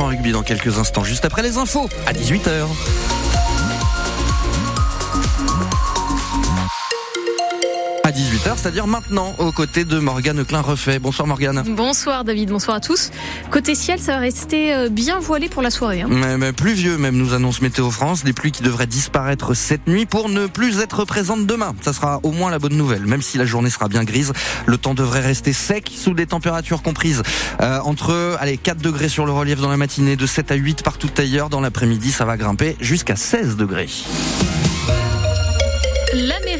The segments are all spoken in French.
100% rugby dans quelques instants, juste après les infos, à 18h. À 18h, c'est-à-dire maintenant, aux côtés de Morgane Klein-Refait. Bonsoir Morgane. Bonsoir David, bonsoir à tous. Côté ciel, ça va rester euh, bien voilé pour la soirée. Hein. Mais, mais pluvieux même, nous annonce Météo France. Des pluies qui devraient disparaître cette nuit pour ne plus être présentes demain. Ça sera au moins la bonne nouvelle. Même si la journée sera bien grise, le temps devrait rester sec sous des températures comprises euh, entre allez, 4 degrés sur le relief dans la matinée, de 7 à 8 partout ailleurs. Dans l'après-midi, ça va grimper jusqu'à 16 degrés.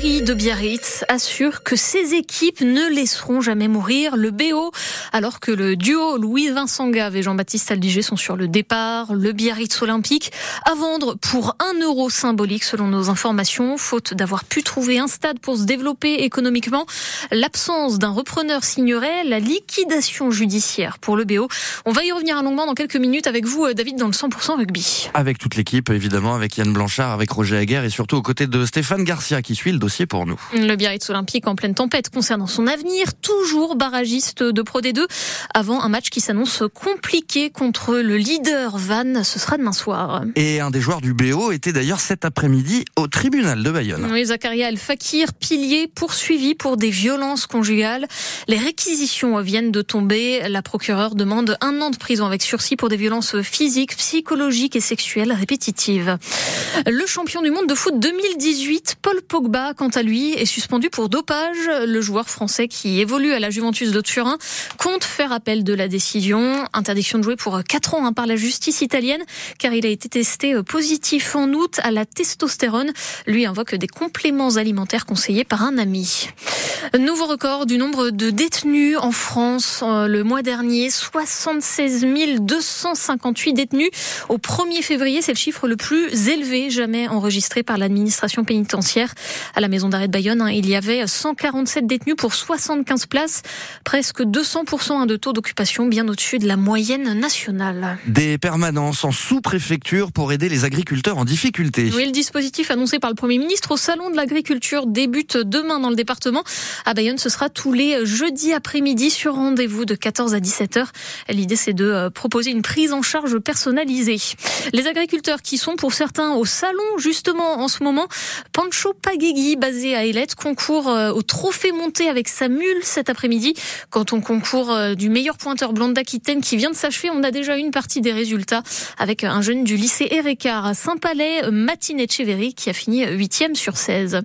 Mairie de Biarritz assure que ses équipes ne laisseront jamais mourir le BO, alors que le duo Louis-Vincent Gave et Jean-Baptiste Aldiger sont sur le départ. Le Biarritz Olympique à vendre pour un euro symbolique selon nos informations, faute d'avoir pu trouver un stade pour se développer économiquement. L'absence d'un repreneur signerait la liquidation judiciaire pour le BO. On va y revenir longuement dans quelques minutes avec vous, David, dans le 100% rugby. Avec toute l'équipe, évidemment, avec Yann Blanchard, avec Roger Aguerre et surtout aux côtés de Stéphane Garcia qui suit le dossier pour nous. Le Biarritz Olympique en pleine tempête concernant son avenir, toujours barragiste de Pro D2, avant un match qui s'annonce compliqué contre le leader Van. Ce sera demain soir. Et un des joueurs du BO était d'ailleurs cet après-midi au tribunal de Bayonne. Oui, Zakaria El Fakir, pilier, poursuivi pour des violences conjugales. Les réquisitions viennent de tomber. La procureure demande un an de prison avec sursis pour des violences physiques, psychologiques et sexuelles répétitives. Le champion du monde de foot 2018, Paul Pogba, quant à lui, est suspendu pour dopage. Le joueur français qui évolue à la Juventus de Turin compte faire appel de la décision. Interdiction de jouer pour 4 ans hein, par la justice italienne, car il a été testé positif en août à la testostérone. Lui invoque des compléments alimentaires conseillés par un ami. Nouveau record du nombre de détenus en France euh, le mois dernier, 76 258 détenus. Au 1er février, c'est le chiffre le plus élevé jamais enregistré par l'administration pénitentiaire. À la maison d'arrêt de Bayonne, hein, il y avait 147 détenus pour 75 places, presque 200% de taux d'occupation, bien au-dessus de la moyenne nationale. Des permanences en sous-préfecture pour aider les agriculteurs en difficulté. Oui, le dispositif annoncé par le Premier ministre au Salon de l'agriculture débute demain dans le département. À Bayonne, ce sera tous les jeudis après-midi sur rendez-vous de 14 à 17 heures. L'idée, c'est de euh, proposer une prise en charge personnalisée. Les agriculteurs qui sont pour certains au salon, justement, en ce moment, Pancho Pagegui, basé à Ailette, concourt euh, au trophée monté avec sa mule cet après-midi. Quand on concourt euh, du meilleur pointeur blanc d'Aquitaine qui vient de s'achever, on a déjà une partie des résultats avec un jeune du lycée Érécart à Saint-Palais, Matine Echeverry, qui a fini 8e sur 16.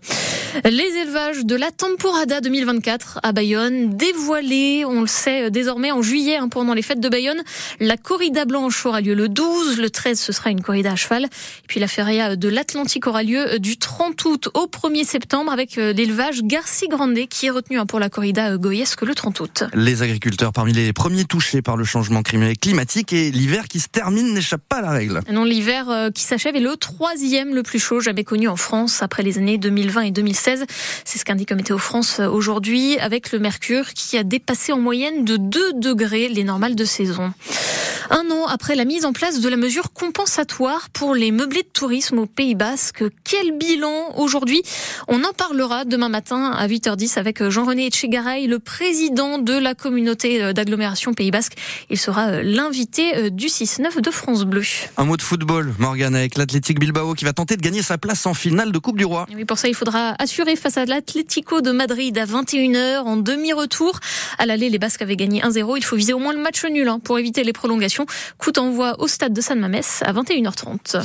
Les élevages de la Temporada 2024 à Bayonne, dévoilés, on le sait désormais en juillet hein, pendant les fêtes de Bayonne. La corrida blanche aura lieu le 12, le 13 ce sera une corrida à cheval. Et puis la feria de l'Atlantique aura lieu du 30 août au 1er septembre avec euh, l'élevage Garci Grande qui est retenu hein, pour la corrida euh, goyesque le 30 août. Les agriculteurs parmi les premiers touchés par le changement climatique et l'hiver qui se termine n'échappe pas à la règle. Non, l'hiver euh, qui s'achève est le troisième le plus chaud jamais connu en France après les années 2020 et 2016. C'est ce qu'indique Météo France aujourd'hui avec le mercure qui a dépassé en moyenne de 2 degrés les normales de saison. Un an après la mise en place de la mesure compensatoire pour les meublés de tourisme au Pays Basque, quel bilan aujourd'hui On en parlera demain matin à 8h10 avec Jean-René Etchegaray, le président de la communauté d'agglomération Pays Basque. Il sera l'invité du 6-9 de France Bleu. Un mot de football, Morgane, avec l'Athletic Bilbao qui va tenter de gagner sa place en finale de Coupe du Roi. Oui, pour ça, il faudra assurer face à l'Atlético de Madrid à 21h en demi-retour. À l'aller, les Basques avaient gagné 1-0. Il faut viser au moins le match nul hein, pour éviter les prolongations. Coup d'envoi au stade de San Mamès à 21h30.